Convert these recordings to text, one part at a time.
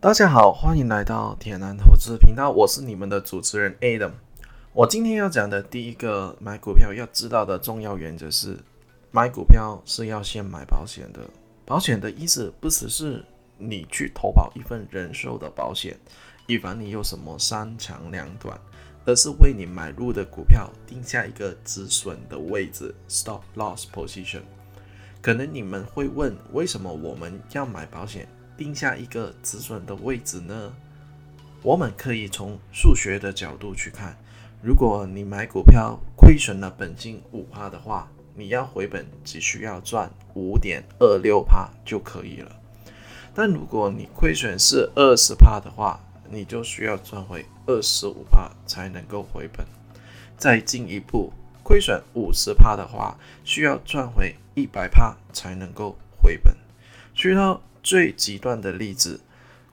大家好，欢迎来到铁男投资频道，我是你们的主持人 Adam。我今天要讲的第一个买股票要知道的重要原则是，买股票是要先买保险的。保险的意思不只是你去投保一份人寿的保险，以防你有什么三长两短，而是为你买入的股票定下一个止损的位置 （stop loss position）。可能你们会问，为什么我们要买保险？定下一个止损的位置呢？我们可以从数学的角度去看。如果你买股票亏损了本金五趴的话，你要回本只需要赚五点二六趴就可以了。但如果你亏损是二十趴的话，你就需要赚回二十五趴才能够回本。再进一步，亏损五十趴的话，需要赚回一百趴才能够回本。去到最极端的例子，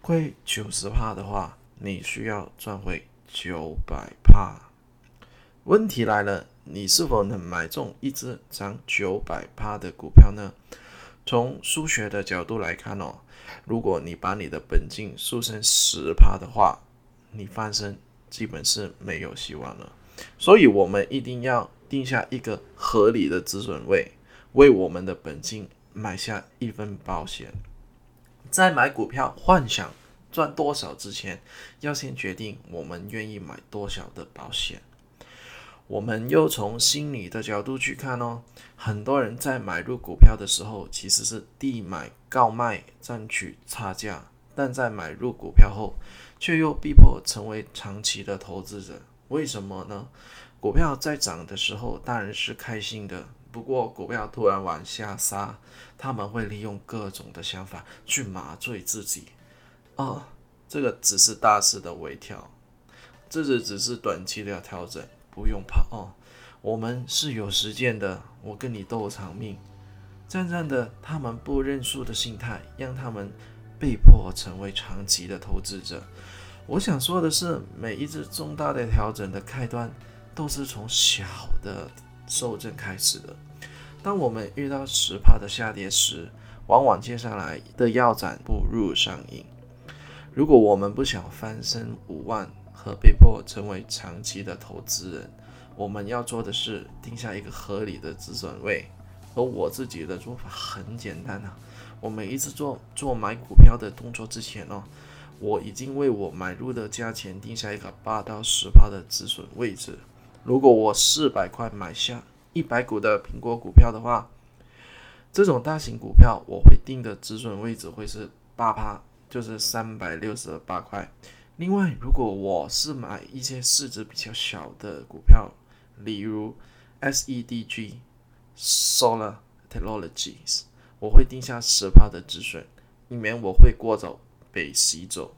亏九十帕的话，你需要赚回九百帕。问题来了，你是否能买中一只涨九百帕的股票呢？从数学的角度来看哦，如果你把你的本金输成十帕的话，你翻身基本是没有希望了。所以，我们一定要定下一个合理的止损位，为我们的本金买下一份保险。在买股票幻想赚多少之前，要先决定我们愿意买多少的保险。我们又从心理的角度去看哦，很多人在买入股票的时候，其实是低买高卖，赚取差价；但在买入股票后，却又逼迫成为长期的投资者。为什么呢？股票在涨的时候当然是开心的。不过，股票突然往下杀，他们会利用各种的想法去麻醉自己。哦，这个只是大势的微调，这只只是短期的调整，不用怕哦。我们是有时间的，我跟你斗长命。这样的他们不认输的心态，让他们被迫成为长期的投资者。我想说的是，每一次重大的调整的开端，都是从小的。受震开始的。当我们遇到十帕的下跌时，往往接下来的要展步入上映。如果我们不想翻身五万和被迫成为长期的投资人，我们要做的是定下一个合理的止损位。而我自己的做法很简单啊，我每一次做做买股票的动作之前哦，我已经为我买入的价钱定下一个八到十帕的止损位置。如果我四百块买下一百股的苹果股票的话，这种大型股票我会定的止损位置会是八趴，就是三百六十八块。另外，如果我是买一些市值比较小的股票，例如 SEDG Solar Technologies，我会定下十趴的止损，以免我会过早被洗走。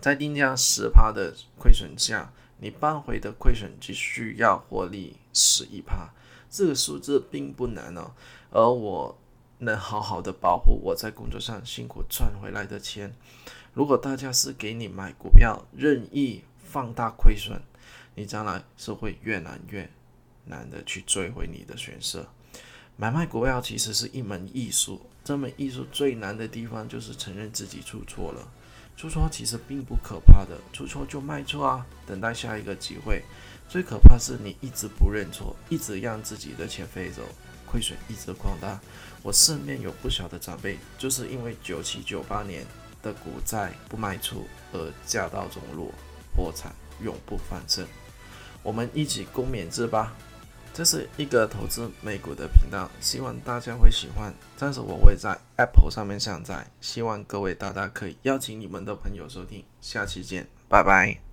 在定价十趴的亏损下。你扳回的亏损只需要获利十一趴，这个数字并不难哦。而我能好好的保护我在工作上辛苦赚回来的钱。如果大家是给你买股票任意放大亏损，你将来是会越难越难的去追回你的损失。买卖股票其实是一门艺术，这门艺术最难的地方就是承认自己出错了。出错其实并不可怕的，出错就卖错啊，等待下一个机会。最可怕是你一直不认错，一直让自己的钱飞走，亏损一直扩大。我身边有不少的长辈，就是因为九七九八年的股债不卖出而家道中落，破产，永不翻身。我们一起共勉之吧。这是一个投资美股的频道，希望大家会喜欢。但是我会在 Apple 上面下载，希望各位大大可以邀请你们的朋友收听。下期见，拜拜。